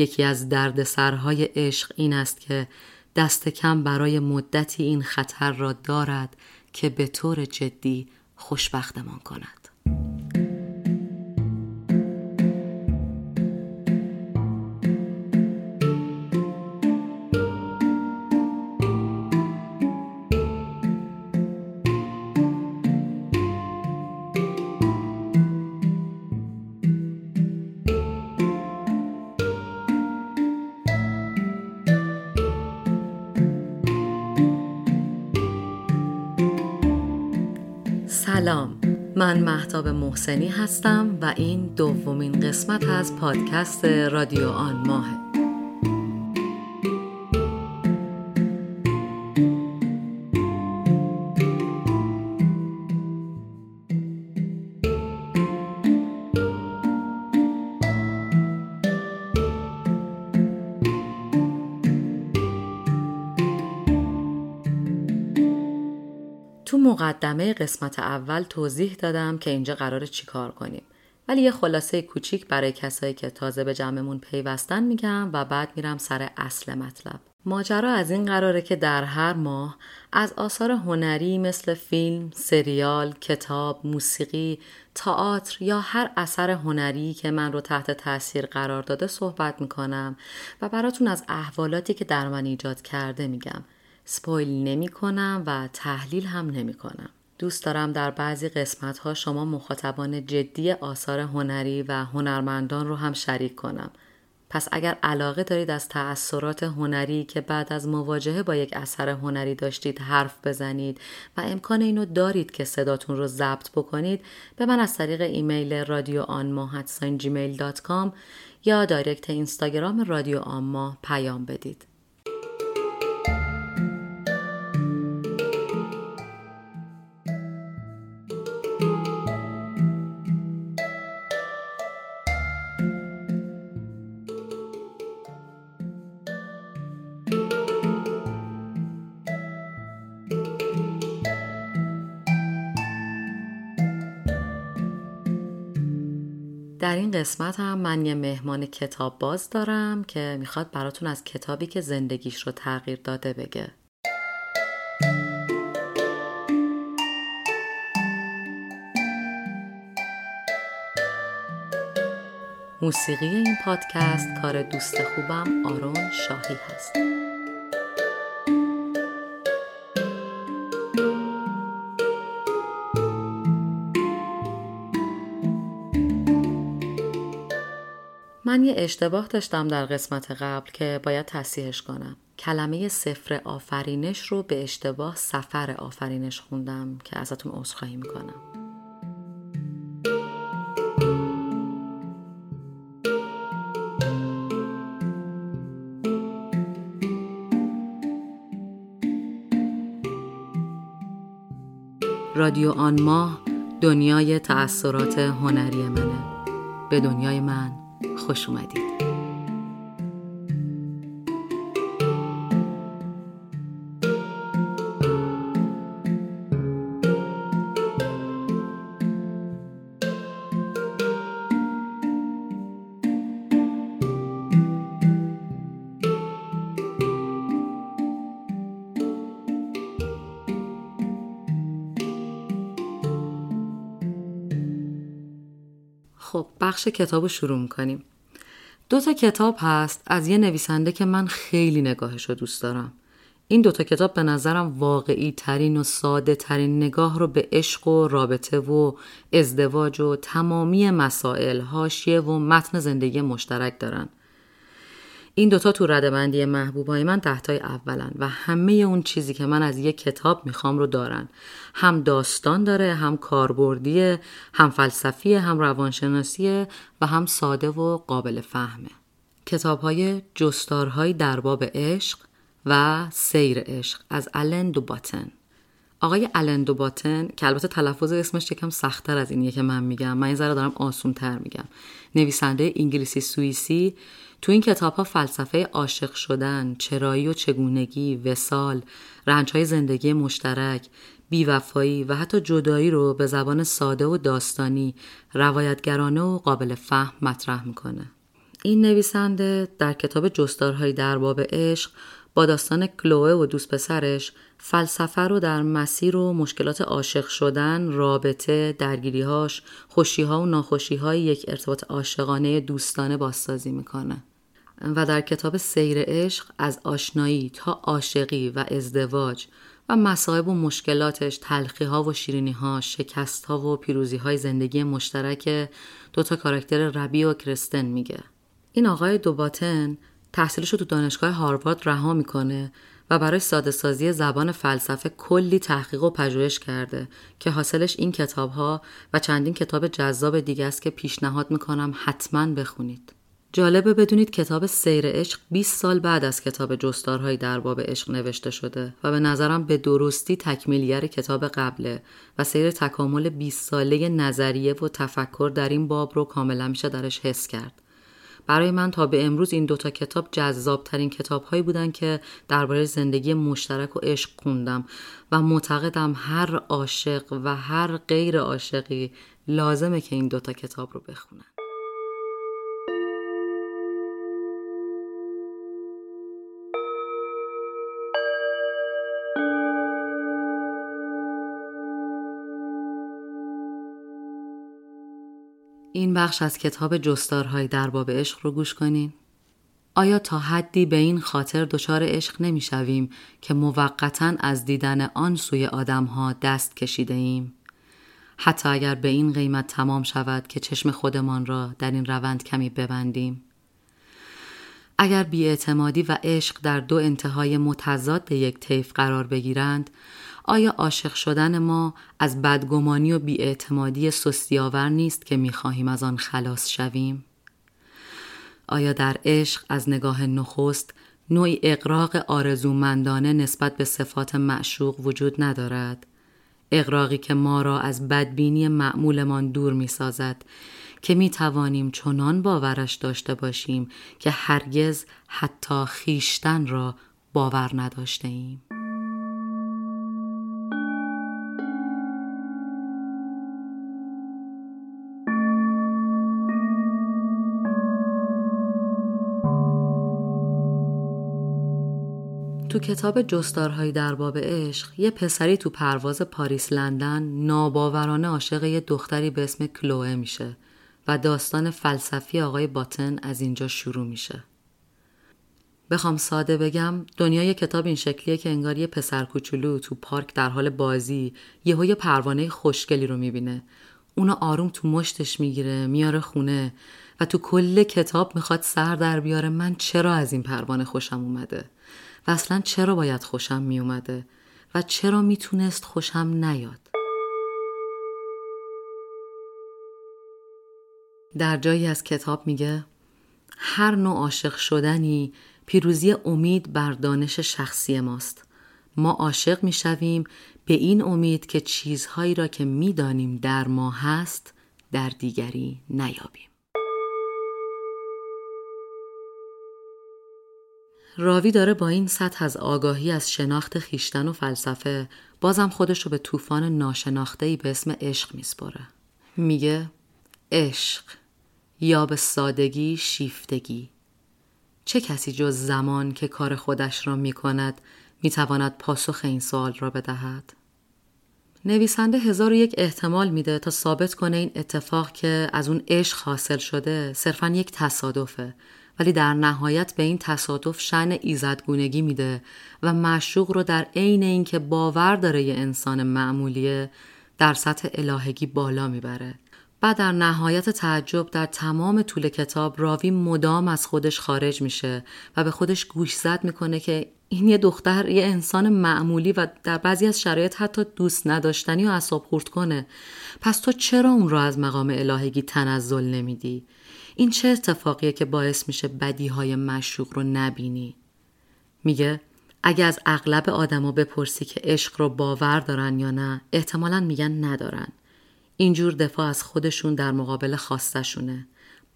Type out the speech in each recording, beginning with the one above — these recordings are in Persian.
یکی از دردسرهای عشق این است که دست کم برای مدتی این خطر را دارد که به طور جدی خوشبختمان کند. من محتاب محسنی هستم و این دومین قسمت از پادکست رادیو آن ماهه. مقدمه قسمت اول توضیح دادم که اینجا قرار چیکار کنیم. ولی یه خلاصه کوچیک برای کسایی که تازه به جمعمون پیوستن میگم و بعد میرم سر اصل مطلب. ماجرا از این قراره که در هر ماه از آثار هنری مثل فیلم، سریال، کتاب، موسیقی، تئاتر یا هر اثر هنری که من رو تحت تاثیر قرار داده صحبت می‌کنم و براتون از احوالاتی که در من ایجاد کرده میگم. spoil نمی کنم و تحلیل هم نمی کنم. دوست دارم در بعضی قسمت ها شما مخاطبان جدی آثار هنری و هنرمندان رو هم شریک کنم. پس اگر علاقه دارید از تأثیرات هنری که بعد از مواجهه با یک اثر هنری داشتید حرف بزنید و امکان اینو دارید که صداتون رو ضبط بکنید به من از طریق ایمیل رادیو آنما یا direct اینستاگرام رادیو آنما پیام بدید. قسمت هم من یه مهمان کتاب باز دارم که می‌خواد براتون از کتابی که زندگیش رو تغییر داده بگه. موسیقی این پادکست کار دوست خوبم آرون شاهی هست. من یه اشتباه داشتم در قسمت قبل که باید تصحیحش کنم. کلمه سفر آفرینش رو به اشتباه سفر آفرینش خوندم که ازتون عذرخواهی می‌کنم. رادیو آن ماه دنیای تأثیرات هنری منه به دنیای من خوش اومدید. بخش کتاب رو شروع می‌کنیم. دو تا کتاب هست از یه نویسنده که من خیلی نگاهش رو دوست دارم. این دوتا کتاب به نظرم واقعی ترین و ساده ترین نگاه رو به عشق و رابطه و ازدواج و تمامی مسائل هاشیه و متن زندگی مشترک دارن. این دوتا تو ردبندی محبوبای من تحتای اولن و همه اون چیزی که من از یک کتاب می‌خوام رو دارن. هم داستان داره هم کاربردیه هم فلسفیه هم روانشناسیه و هم ساده و قابل فهمه. کتاب های جستارهای در باب عشق و سیر عشق از الن دو باتن آقای الن دو باتن که البته تلفظ اسمش یکم سختتر از اینیه که من میگم من این ذره دارم آسون تر میگم نویسنده انگلیسی سوئیسی تو این کتاب ها فلسفه عاشق شدن، چرایی و چگونگی، وسال، رنج زندگی مشترک، بیوفایی و حتی جدایی رو به زبان ساده و داستانی، روایتگرانه و قابل فهم مطرح می‌کنه. این نویسنده در کتاب جستارهای در باب عشق با داستان کلوه و دوست پسرش فلسفه رو در مسیر و مشکلات عاشق شدن، رابطه، درگیریهاش، خوشیها و ناخوشیهای یک ارتباط عاشقانه دوستانه بازسازی می‌کنه. و در کتاب سیر عشق از آشنایی تا عاشقی و ازدواج و مصائب و مشکلاتش تلخی ها و شیرینی ها شکست ها و پیروزی های زندگی مشترک دوتا کاراکتر ربی و کرستن میگه این آقای دوباتن تحصیلش رو تو دانشگاه هاروارد رها می‌کنه و برای ساده سازی زبان فلسفه کلی تحقیق و پژوهش کرده که حاصلش این کتاب ها و چندین کتاب جذاب دیگه است که پیشنهاد می‌کنم حتما بخونید. جالبه بدونید کتاب سیر عشق 20 سال بعد از کتاب جستارهایی در باب عشق نوشته شده و به نظرم به درستی تکمیلگر کتاب قبله و سیر تکامل 20 ساله نظریه و تفکر در این باب رو کاملا میشه درش حس کرد. برای من تا به امروز این دوتا کتاب جذاب ترین کتاب هایی بودن که درباره زندگی مشترک و عشق خوندم و معتقدم هر عاشق و هر غیر عاشقی لازمه که این دوتا کتاب رو بخونن. این بخش از کتاب جستارهای در باب عشق رو گوش کنین. آیا تا حدی به این خاطر دچار عشق نمی‌شویم که موقتا از دیدن آن سوی آدمها دست کشیده ایم؟ حتی اگر به این قیمت تمام شود که چشم خودمان را در این روند کمی ببندیم. اگر بیاعتمادی و عشق در دو انتهای متضاد یک طیف قرار بگیرند آیا عاشق شدن ما از بدگمانی و بیاعتمادی سستیاور نیست که می‌خواهیم از آن خلاص شویم؟ آیا در عشق از نگاه نخست نوعی اقراق آرزومندانه نسبت به صفات معشوق وجود ندارد؟ اقراقی که ما را از بدبینی معمولمان دور می سازد که می توانیم چنان باورش داشته باشیم که هرگز حتی خیشتن را باور نداشته ایم. تو کتاب جستارهایی در باب عشق یه پسری تو پرواز پاریس لندن ناباورانه عاشق یه دختری به اسم کلوه میشه و داستان فلسفی آقای باتن از اینجا شروع میشه. بخوام ساده بگم دنیای کتاب این شکلیه که انگار یه پسر کوچولو تو پارک در حال بازی یهو یه پروانه خوشگلی رو می‌بینه. اونو آروم تو مشتش می‌گیره میاره خونه و تو کل کتاب می‌خواد سر در بیاره. من چرا از این پروانه خوشم اومده؟ و اصلا چرا باید خوشم میومده و چرا می‌تونست خوشم نیاد؟ در جایی از کتاب میگه هر نوع عاشق شدنی پیروزی امید بر دانش شخصی ماست. ما عاشق می‌شویم به این امید که چیزهایی را که می‌دانیم در ما هست در دیگری نیابیم. راوی داره با این سطح از آگاهی از شناخت خیشتن و فلسفه بازم خودش رو به طوفان ای به اسم عشق میسپره. میگه عشق یا به سادگی شیفتگی چه کسی جز زمان که کار خودش را می کند می تواند پاسخ این سوال را بدهد؟ نویسنده هزار و یک احتمال میده تا ثابت کنه این اتفاق که از اون عشق حاصل شده صرفا یک تصادفه ولی در نهایت به این تصادف شن ایزدگونگی میده و مشوق رو در عین اینکه باور داره یه انسان معمولیه در سطح الهگی بالا می‌بره بعد در نهایت تعجب در تمام طول کتاب راوی مدام از خودش خارج میشه و به خودش گوش زد می‌کنه که این یه دختر یه انسان معمولی و در بعضی از شرایط حتی دوست نداشتنی و اصاب خورد کنه پس تو چرا اون را از مقام الهگی تنزل نمیدی؟ این چه اتفاقیه که باعث میشه بدی های مشروق رو نبینی؟ میگه اگه از اغلب آدما بپرسی که عشق رو باور دارن یا نه احتمالا میگن ندارن. اینجور دفاع از خودشون در مقابل خواستشونه.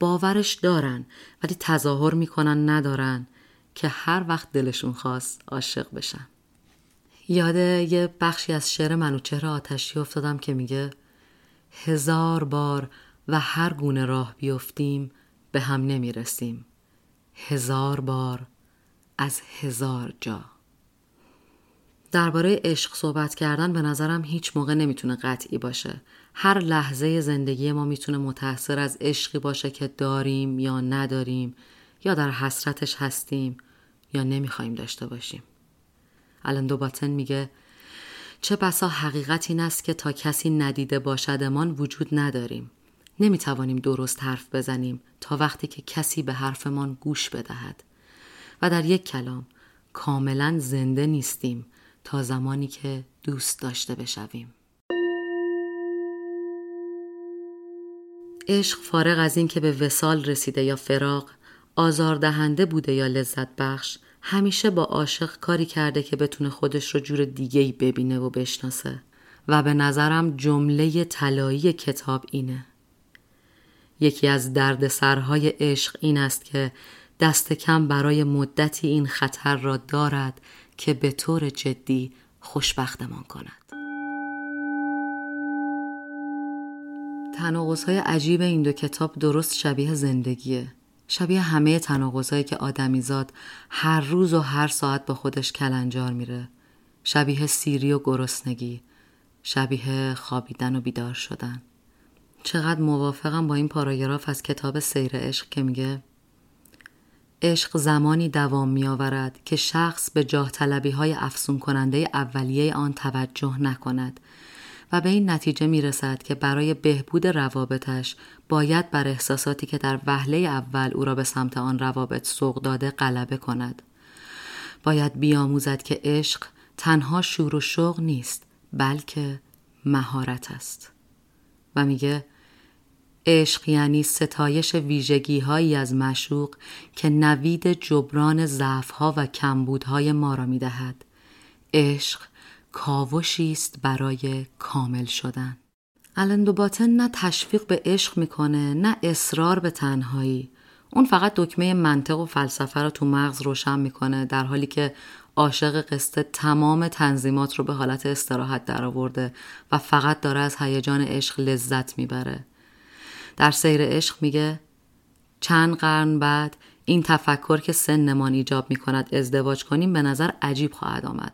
باورش دارن ولی تظاهر می‌کنن ندارن که هر وقت دلشون خواست عاشق بشن. یاد یه بخشی از شعر منوچهر آتشی افتادم که میگه هزار بار و هر گونه راه بیفتیم به هم نمی رسیم هزار بار از هزار جا. درباره عشق صحبت کردن به نظرم هیچ موقع نمی‌تونه قطعی باشه. هر لحظه زندگی ما می‌تونه متأثر از عشقی باشه که داریم یا نداریم یا در حسرتش هستیم یا نمی‌خوایم داشته باشیم. الان دو باتن میگه چه بسا حقیقت این است که تا کسی ندیده باشدمان وجود نداریم. نمی‌توانیم درست حرف بزنیم تا وقتی که کسی به حرفمان گوش بدهد. و در یک کلام کاملا زنده نیستیم تا زمانی که دوست داشته بشویم. عشق فارغ از اینکه به وسال رسیده یا فراق آزاردهنده بوده یا لذت بخش همیشه با عاشق کاری کرده که بتونه خودش رو جور دیگه ای ببینه و بشناسه. و به نظرم جمله طلایی کتاب اینه. یکی از درد سرهای عشق این است که دست کم برای مدتی این خطر را دارد که به طور جدی خوشبختمان کند. های عجیب این دو کتاب درست شبیه زندگیه. شبیه همه تناقضهایی که آدمیزاد هر روز و هر ساعت با خودش کلنجار میره. شبیه سیری و گرسنگی. شبیه خوابیدن و بیدار شدن. چقدر موافقم با این پاراگراف از کتاب سیر عشق که میگه عشق زمانی دوام می آورد که شخص به جاه طلبی های افسون کننده اولیه آن توجه نکند و به این نتیجه می رسد که برای بهبود روابطش باید بر احساساتی که در وهله اول او را به سمت آن روابط سوق داده غلبه کند. باید بیاموزد که عشق تنها شور و شوق نیست بلکه مهارت است. و میگه عشق یعنی ستایش ویژگی هایی از مشوق که نوید جبران ضعف ها و کمبودهای ما را می دهد. عشق کاوشی است برای کامل شدن. الان باتن نه تشویق به عشق می‌کنه نه اصرار به تنهایی. اون فقط دکمه منطق و فلسفه رو تو مغز روشن می‌کنه در حالی که عاشق قصه تمام تنظیمات رو به حالت استراحت درآورده و فقط داره از هیجان عشق لذت می‌بره. در سیر عشق میگه چند قرن بعد این تفکر که سنمان ایجاب می کند ازدواج کنیم به نظر عجیب خواهد آمد.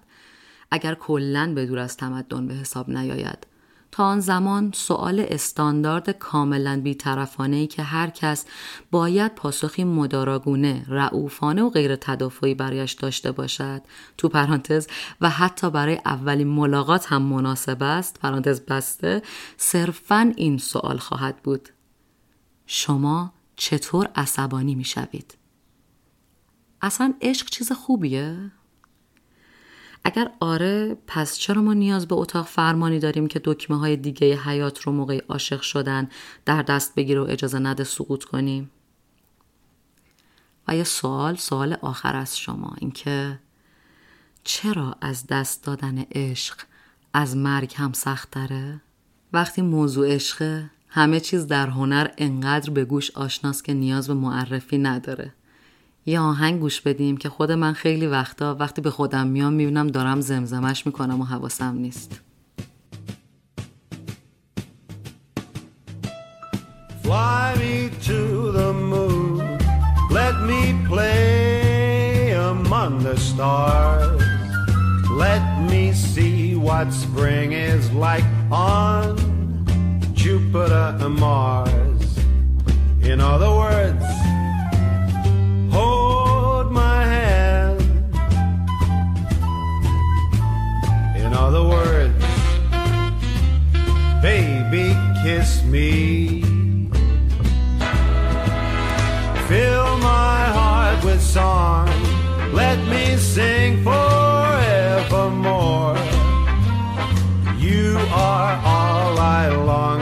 اگر کلا به دور از تمدن به حساب نیاید. تا آن زمان سؤال استاندارد کاملا بیطرفانه ای که هر کس باید پاسخی مداراگونه، رعوفانه و غیر تدافعی برایش داشته باشد. تو پرانتز و حتی برای اولین ملاقات هم مناسب است. پرانتز بسته صرفا این سوال خواهد بود. شما چطور عصبانی می شوید؟ اصلا عشق چیز خوبیه؟ اگر آره پس چرا ما نیاز به اتاق فرمانی داریم که دکمه های دیگه حیات رو موقع عاشق شدن در دست بگیره و اجازه نده سقوط کنیم؟ و یه سوال سوال آخر از شما اینکه چرا از دست دادن عشق از مرگ هم سخت داره؟ وقتی موضوع عشقه همه چیز در هنر انقدر به گوش آشناست که نیاز به معرفی نداره. یه آهنگ گوش بدیم که خود من خیلی وقتا وقتی به خودم میام می‌بینم دارم زمزمش می‌کنم و حواسم نیست. Fly me to the moon, let me play among the stars. Let me see what spring is like on Jupiter and Mars. In other words, hold my hand. In other words, baby, kiss me. Fill my heart with song. Let me sing forevermore. You are all I long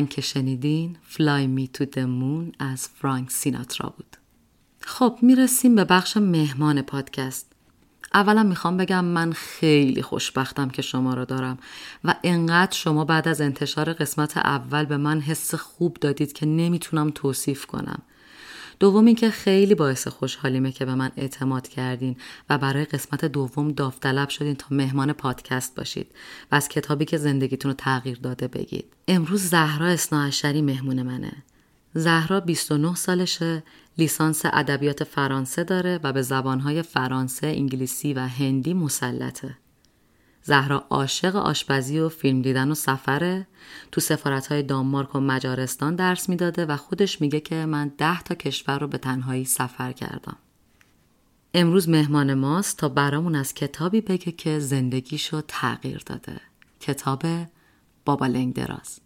آهنگ که شنیدین Me to the Moon از فرانک سیناترا بود. خب می‌رسیم به بخش مهمان پادکست. اولا می‌خوام بگم من خیلی خوشبختم که شما رو دارم و انقدر شما بعد از انتشار قسمت اول به من حس خوب دادید که نمی‌تونم توصیف کنم. دوم اینکه خیلی باعث خوشحالیمه که به من اعتماد کردین و برای قسمت دوم داوطلب شدین تا مهمان پادکست باشید و از کتابی که زندگیتون رو تغییر داده بگید امروز زهرا اسناعشری مهمون منه زهرا 29 سالشه لیسانس ادبیات فرانسه داره و به زبانهای فرانسه، انگلیسی و هندی مسلطه. زهرا عاشق آشپزی و فیلم دیدن و سفره تو سفارت دانمارک و مجارستان درس می‌داده و خودش میگه که من ده تا کشور رو به تنهایی سفر کردم. امروز مهمان ماست تا برامون از کتابی بگه که زندگیشو تغییر داده. کتاب بابا لنگ دراز.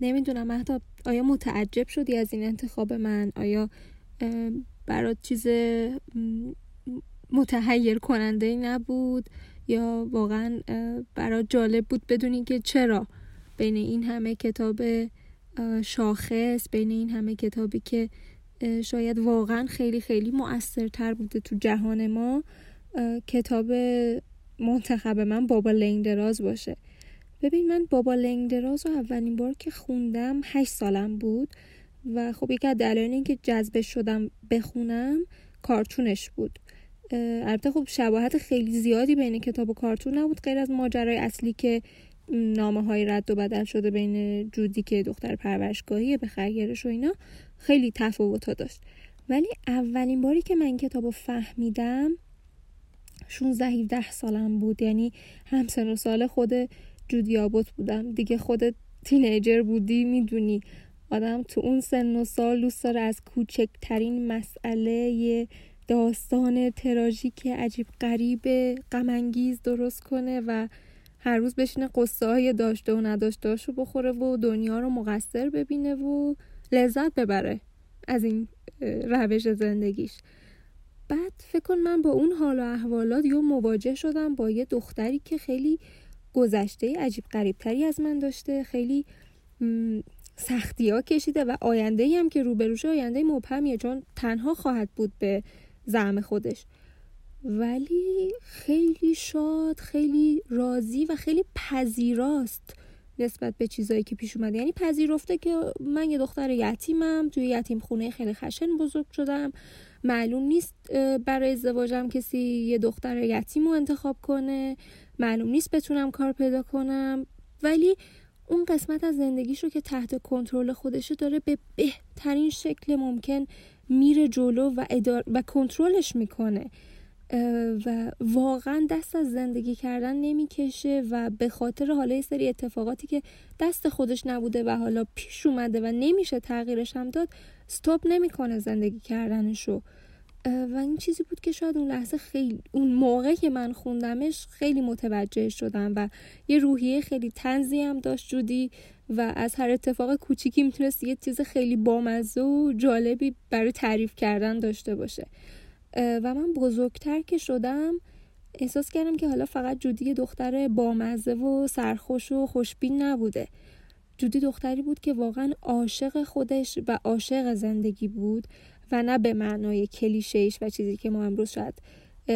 نمی‌دونم مهتاب آیا متعجب شدی از این انتخاب من؟ آیا برات چیز متحیر کننده نبود؟ یا واقعا برات جالب بود بدونی که چرا بین این همه کتاب شاخص بین این همه کتابی که شاید واقعا خیلی خیلی مؤثرتر بوده تو جهان ما کتاب منتخب من بابا لنگدراز باشه. ببین من بابا لنگدراز رو اولین بار که خوندم هشت سالم بود و خب یکی از دلایل اینکه جذبه شدم بخونم کارتونش بود. البته خب شباهت خیلی زیادی بین کتاب و کارتون نبود غیر از ماجرای اصلی که نامه های رد و بدل شده بین جودی که دختر پرورشگاهی به خیرش و اینا خیلی تفاوت داشت. ولی اولین باری که من کتاب فهمیدم 16 17 سالم بود. یعنی همسن و سال خود جودیابوت بودم. دیگه خودت تینیجر بودی می‌دونی. آدم تو اون سن و سال دوست داره از کوچکترین مسئله داستان تراژیک عجیب غریب غمانگیز درست کنه و هر روز بشینه قصه های داشته و نداشته رو بخوره و دنیا رو مقصر ببینه و لذت ببره از این روش زندگیش. بعد فکر کن من با اون حال و احوالات یا مواجه شدم با یه دختری که خیلی گذشته عجیب تری از من داشته. خیلی سختی ها کشیده و آینده هم که روبروش آینده مبهمیه چون تنها خواهد بود به زعم خودش. ولی خیلی شاد خیلی راضی و خیلی پذیراست نسبت به چیزایی که پیش اومده. یعنی پذیرفته که من یه دختر یتیمم توی یتیم خونه خیلی خشن بزرگ شدم. معلوم نیست برای ازدواجم کسی یه دختر یتیم رو انتخاب کنه. معلوم نیست بتونم کار پیدا کنم ولی اون قسمت از زندگیشو که تحت کنترل خودشه داره به بهترین شکل ممکن میره جلو و, ادار و کنترلش می‌کنه. و واقعا دست از زندگی کردن نمی‌کشه و به خاطر حالا سری اتفاقاتی که دست خودش نبوده و حالا پیش اومده و نمیشه تغییرش هم داد ستوب نمی‌کنه زندگی کردنشو. و این چیزی بود که شاید اون لحظه خیلی اون موقع که من خوندمش خیلی متوجه شدم و یه روحیه خیلی تنزی هم داشت جودی و از هر اتفاق کوچیکی می‌تونست یه چیز خیلی بامزه و جالبی برای تعریف کردن داشته باشه. و من بزرگتر که شدم احساس کردم که حالا فقط جودی دختر بامزه و سرخوش و خوشبین نبوده. جودی دختری بود که واقعا عاشق خودش و عاشق زندگی بود. و نه به معنای کلیشهش و چیزی که ما امروز شاید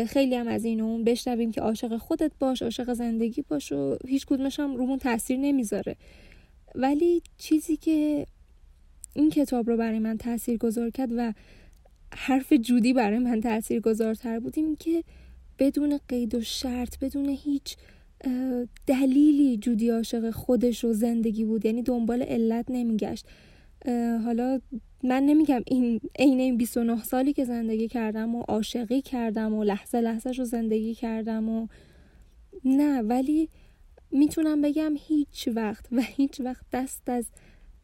خیلی هم از این اون بشنویم که عاشق خودت باش عاشق زندگی باش و هیچ کدومش هم رومون تاثیر نمی‌ذاره. ولی چیزی که این کتاب رو برای من تاثیر گذار کرد و حرف جودی برای من تاثیر گذارتر بود این که بدون قید و شرط بدون هیچ دلیلی جودی عاشق خودش و زندگی بود. یعنی دنبال علت نمیگشت. حالا من نمیگم این عین این 29 سالی که زندگی کردم و عاشقی کردم و لحظه لحظه رو زندگی کردم و نه ولی می‌تونم بگم هیچ وقت و هیچ وقت دست از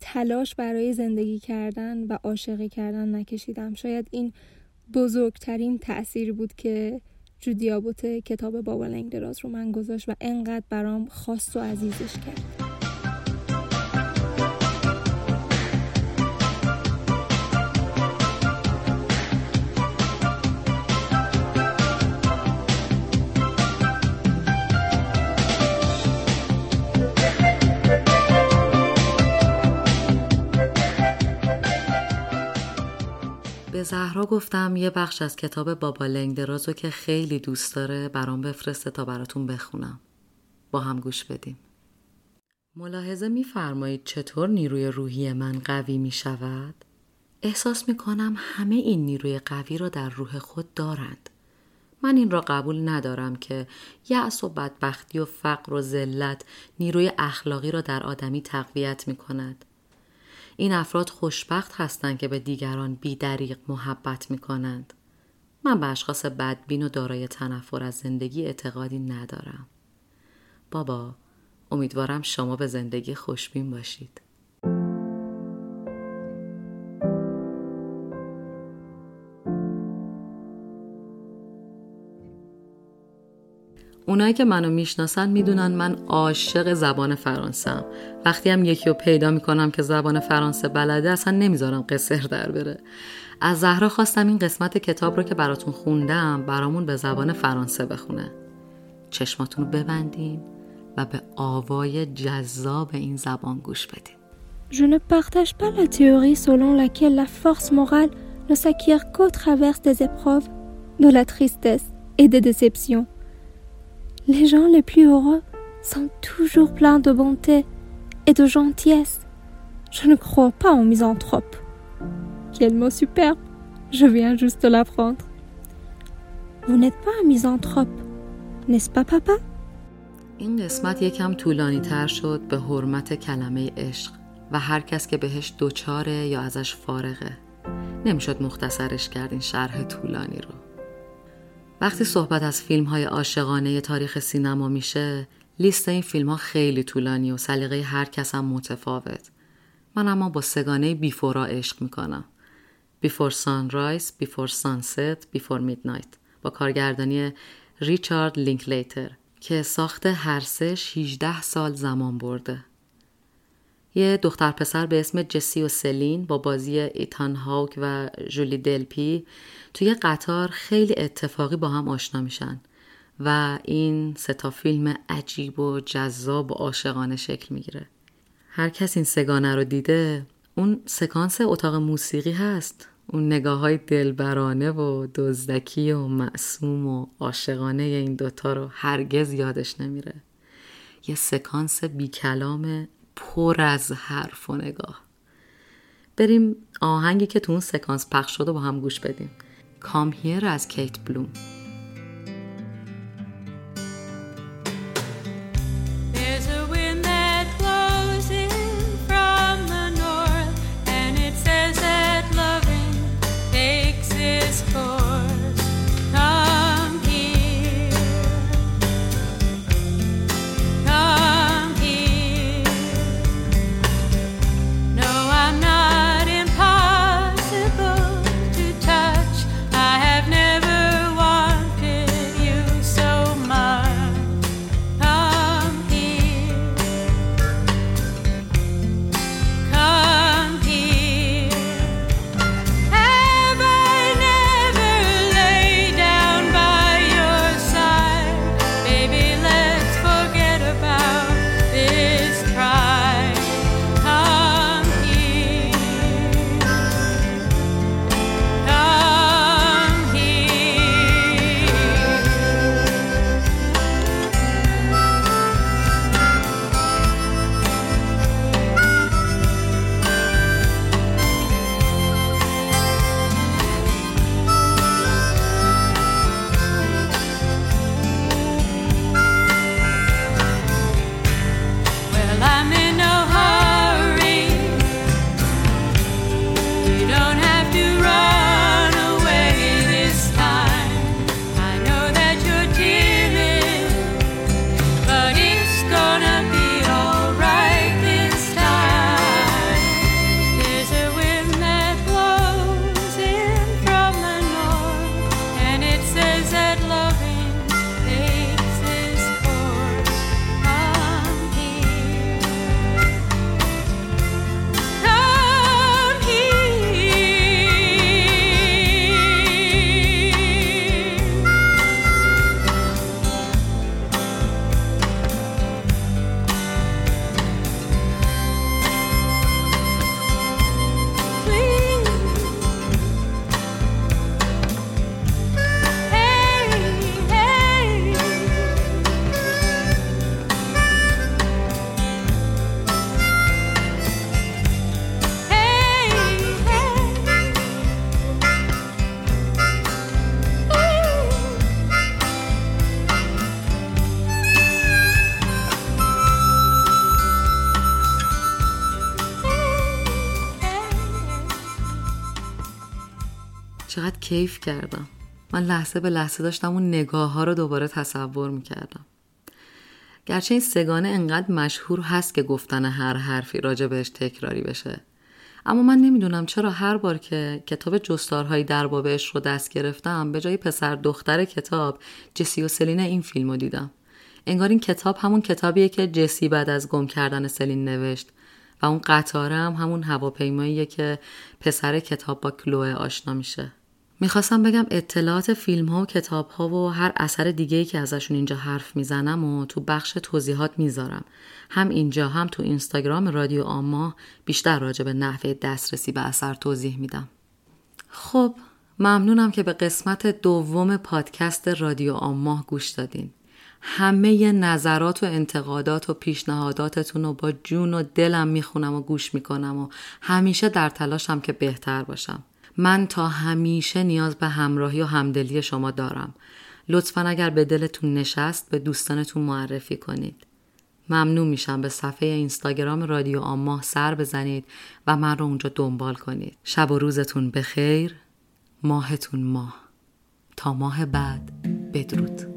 تلاش برای زندگی کردن و عاشقی کردن نکشیدم. شاید این بزرگترین تأثیر بود که جودیابوت کتاب بابا لنگدراز رو من گذاشت و انقدر برام خاص و عزیزش کرد. به زهرا گفتم یه بخش از کتاب بابا لنگدرازو که خیلی دوست داره برام بفرسته تا براتون بخونم. با هم گوش بدیم. ملاحظه میفرمایید چطور نیروی روحی من قوی می شود؟ احساس می کنم همه این نیروی قوی را در روح خود دارند. من این را قبول ندارم که یأس و بدبختی و فقر و ذلت نیروی اخلاقی را در آدمی تقویت می کند. این افراد خوشبخت هستند که به دیگران بیدریق محبت می کنند. من به اشخاص بدبین و دارای تنفر از زندگی اعتقادی ندارم. بابا امیدوارم شما به زندگی خوشبین باشید. اونایی که منو می‌شناسن می‌دونن من عاشق زبان فرانسه وقتی هم یکی رو پیدا می‌کنم که زبان فرانسه بلده اصلا نمی‌ذارم قصر در بره. از زهرا خواستم این قسمت کتاب رو که براتون خوندم برامون به زبان فرانسه بخونه. چشماتون رو ببندین و به آوای جذاب این زبان گوش بدین. Je ne partage pas la théorie selon laquelle la force morale ne s'acquiert qu'au travers des épreuves, de la tristesse et des déceptions. Les gens les plus heureux sont toujours pleins de bonté et de gentillesse. Je ne crois pas en misanthrope. Quel mot superbe. Je viens juste de l'apprendre. Vous n'êtes pas un misanthrope, n'est-ce pas papa این قسمت یکم طولانی تر شد به حرمت کلمه عشق و هر کس که بهش دوچاره یا ازش فارغه نمی‌شد مختصرش کرد این شرح طولانی رو وقتی صحبت از فیلم های عاشقانه تاریخ سینما میشه لیست این فیلم ها خیلی طولانی و سلیقه هر کس هم متفاوت. من اما با سه گانه Before ا عشق می‌کنم. Before Sunrise، Before Sunset، Before Midnight با کارگردانی ریچارد لینکلیتر که ساخت هر سه 18 سال زمان برده. یه دختر پسر به اسم جسی و سلین با بازی ایتان هاوک و جولی دلپی توی قطار خیلی اتفاقی با هم آشنا میشن و این ستا فیلم عجیب و جذاب و عاشقانه شکل می‌گیره. هر کس این سگانه رو دیده اون سکانس اتاق موسیقی هست. اون نگاه های دلبرانه و دزدکی و معصوم و عاشقانه این دوتا رو هرگز یادش نمیره. یه سکانس بی کلام پر از حرف و نگاه. بریم آهنگی که تو اون سکانس پخش شده با هم گوش بدیم. کام هیر از کیت بلوم. کیف کردم. من لحظه به لحظه داشتم اون نگاه ها رو دوباره تصور می‌کردم. گرچه این سگانه انقدر مشهور هست که گفتن هر حرفی راجع بهش تکراری بشه. اما من نمی‌دونم چرا هر بار که کتاب جستارهایی در بابش رو دست گرفتم به جای پسر دختر کتاب جسی و سلین این فیلم رو دیدم. انگار این کتاب همون کتابیه که جسی بعد از گم کردن سلین نوشت و اون قطاره هم همون هواپیماییه که پسر کتاب با کلوه آشنا میشه. می‌خواستم بگم اطلاعات فیلم ها و کتاب ها و هر اثر دیگه که ازشون اینجا حرف می‌زنم و تو بخش توضیحات می‌ذارم. هم اینجا هم تو اینستاگرام رادیو آما بیشتر راجع به نحوه دسترسی به اثر توضیح میدم. خب ممنونم که به قسمت دوم پادکست رادیو آما گوش دادین. همه نظرات و انتقادات و پیشنهاداتتون رو با جون و دلم می‌خونم و گوش می‌کنم و همیشه در تلاشم که بهتر باشم. من تا همیشه نیاز به همراهی و همدلی شما دارم. لطفا اگر به دلتون نشست به دوستانتون معرفی کنید. ممنون میشم. به صفحه اینستاگرام رادیو آماه سر بزنید و من رو اونجا دنبال کنید. شب و روزتون بخیر. ماهتون ماه. تا ماه بعد. بدرود.